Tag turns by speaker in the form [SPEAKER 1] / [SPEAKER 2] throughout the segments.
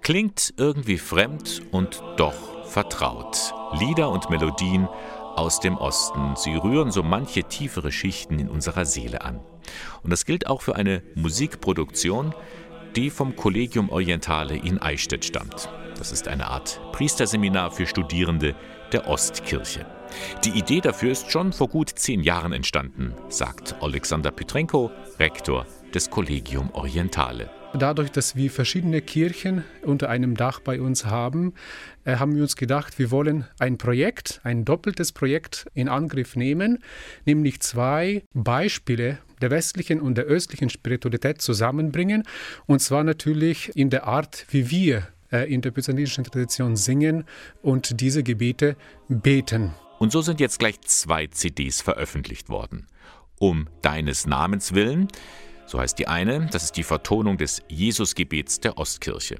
[SPEAKER 1] Klingt irgendwie fremd und doch vertraut. Lieder und Melodien aus dem Osten. Sie rühren so manche tiefere Schichten in unserer Seele an. Und das gilt auch für eine Musikproduktion, die vom Collegium Orientale in Eichstätt stammt. Das ist eine Art Priesterseminar für Studierende der Ostkirche. Die Idee dafür ist schon vor gut zehn Jahren entstanden, sagt Alexander Petrenko, Rektor des Collegium Orientale.
[SPEAKER 2] Dadurch, dass wir verschiedene Kirchen unter einem Dach bei uns haben, äh, haben wir uns gedacht, wir wollen ein Projekt, ein doppeltes Projekt in Angriff nehmen, nämlich zwei Beispiele der westlichen und der östlichen Spiritualität zusammenbringen. Und zwar natürlich in der Art, wie wir äh, in der byzantinischen Tradition singen und diese Gebete beten.
[SPEAKER 1] Und so sind jetzt gleich zwei CDs veröffentlicht worden. Um deines Namens willen so heißt die eine, das ist die Vertonung des Jesusgebets der Ostkirche.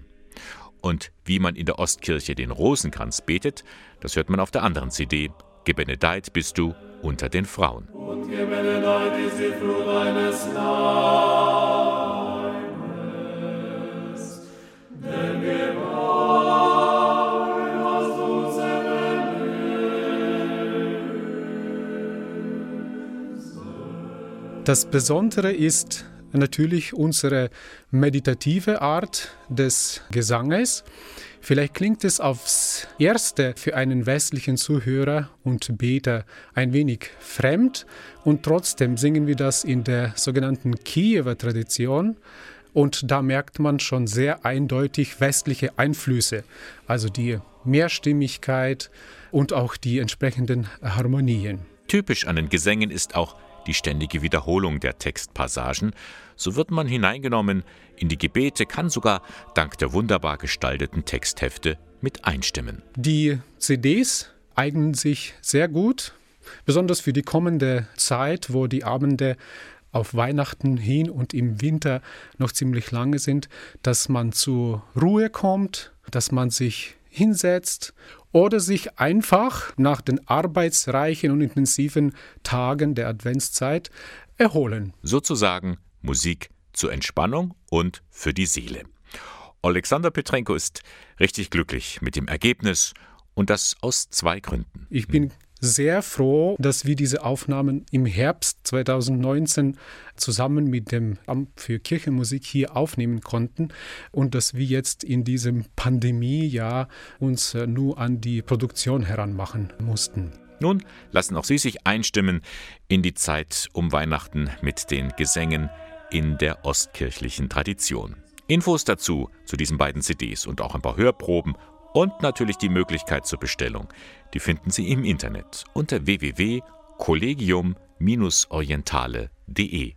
[SPEAKER 1] Und wie man in der Ostkirche den Rosenkranz betet, das hört man auf der anderen CD. Gebenedeit bist du unter den Frauen. Und
[SPEAKER 2] Das Besondere ist, natürlich unsere meditative Art des Gesanges. Vielleicht klingt es aufs erste für einen westlichen Zuhörer und Beter ein wenig fremd. Und trotzdem singen wir das in der sogenannten Kiewer Tradition. Und da merkt man schon sehr eindeutig westliche Einflüsse, also die Mehrstimmigkeit und auch die entsprechenden Harmonien.
[SPEAKER 1] Typisch an den Gesängen ist auch die ständige Wiederholung der Textpassagen, so wird man hineingenommen in die Gebete, kann sogar dank der wunderbar gestalteten Texthefte mit einstimmen.
[SPEAKER 2] Die CDs eignen sich sehr gut, besonders für die kommende Zeit, wo die Abende auf Weihnachten hin und im Winter noch ziemlich lange sind, dass man zur Ruhe kommt, dass man sich hinsetzt oder sich einfach nach den arbeitsreichen und intensiven Tagen der Adventszeit erholen.
[SPEAKER 1] Sozusagen Musik zur Entspannung und für die Seele. Alexander Petrenko ist richtig glücklich mit dem Ergebnis und das aus zwei Gründen.
[SPEAKER 2] Ich bin sehr froh, dass wir diese Aufnahmen im Herbst 2019 zusammen mit dem Amt für Kirchenmusik hier aufnehmen konnten und dass wir jetzt in diesem Pandemiejahr uns äh, nur an die Produktion heranmachen mussten.
[SPEAKER 1] Nun lassen auch Sie sich einstimmen in die Zeit um Weihnachten mit den Gesängen in der ostkirchlichen Tradition. Infos dazu zu diesen beiden CDs und auch ein paar Hörproben und natürlich die Möglichkeit zur Bestellung. Die finden Sie im Internet unter www.collegium-orientale.de.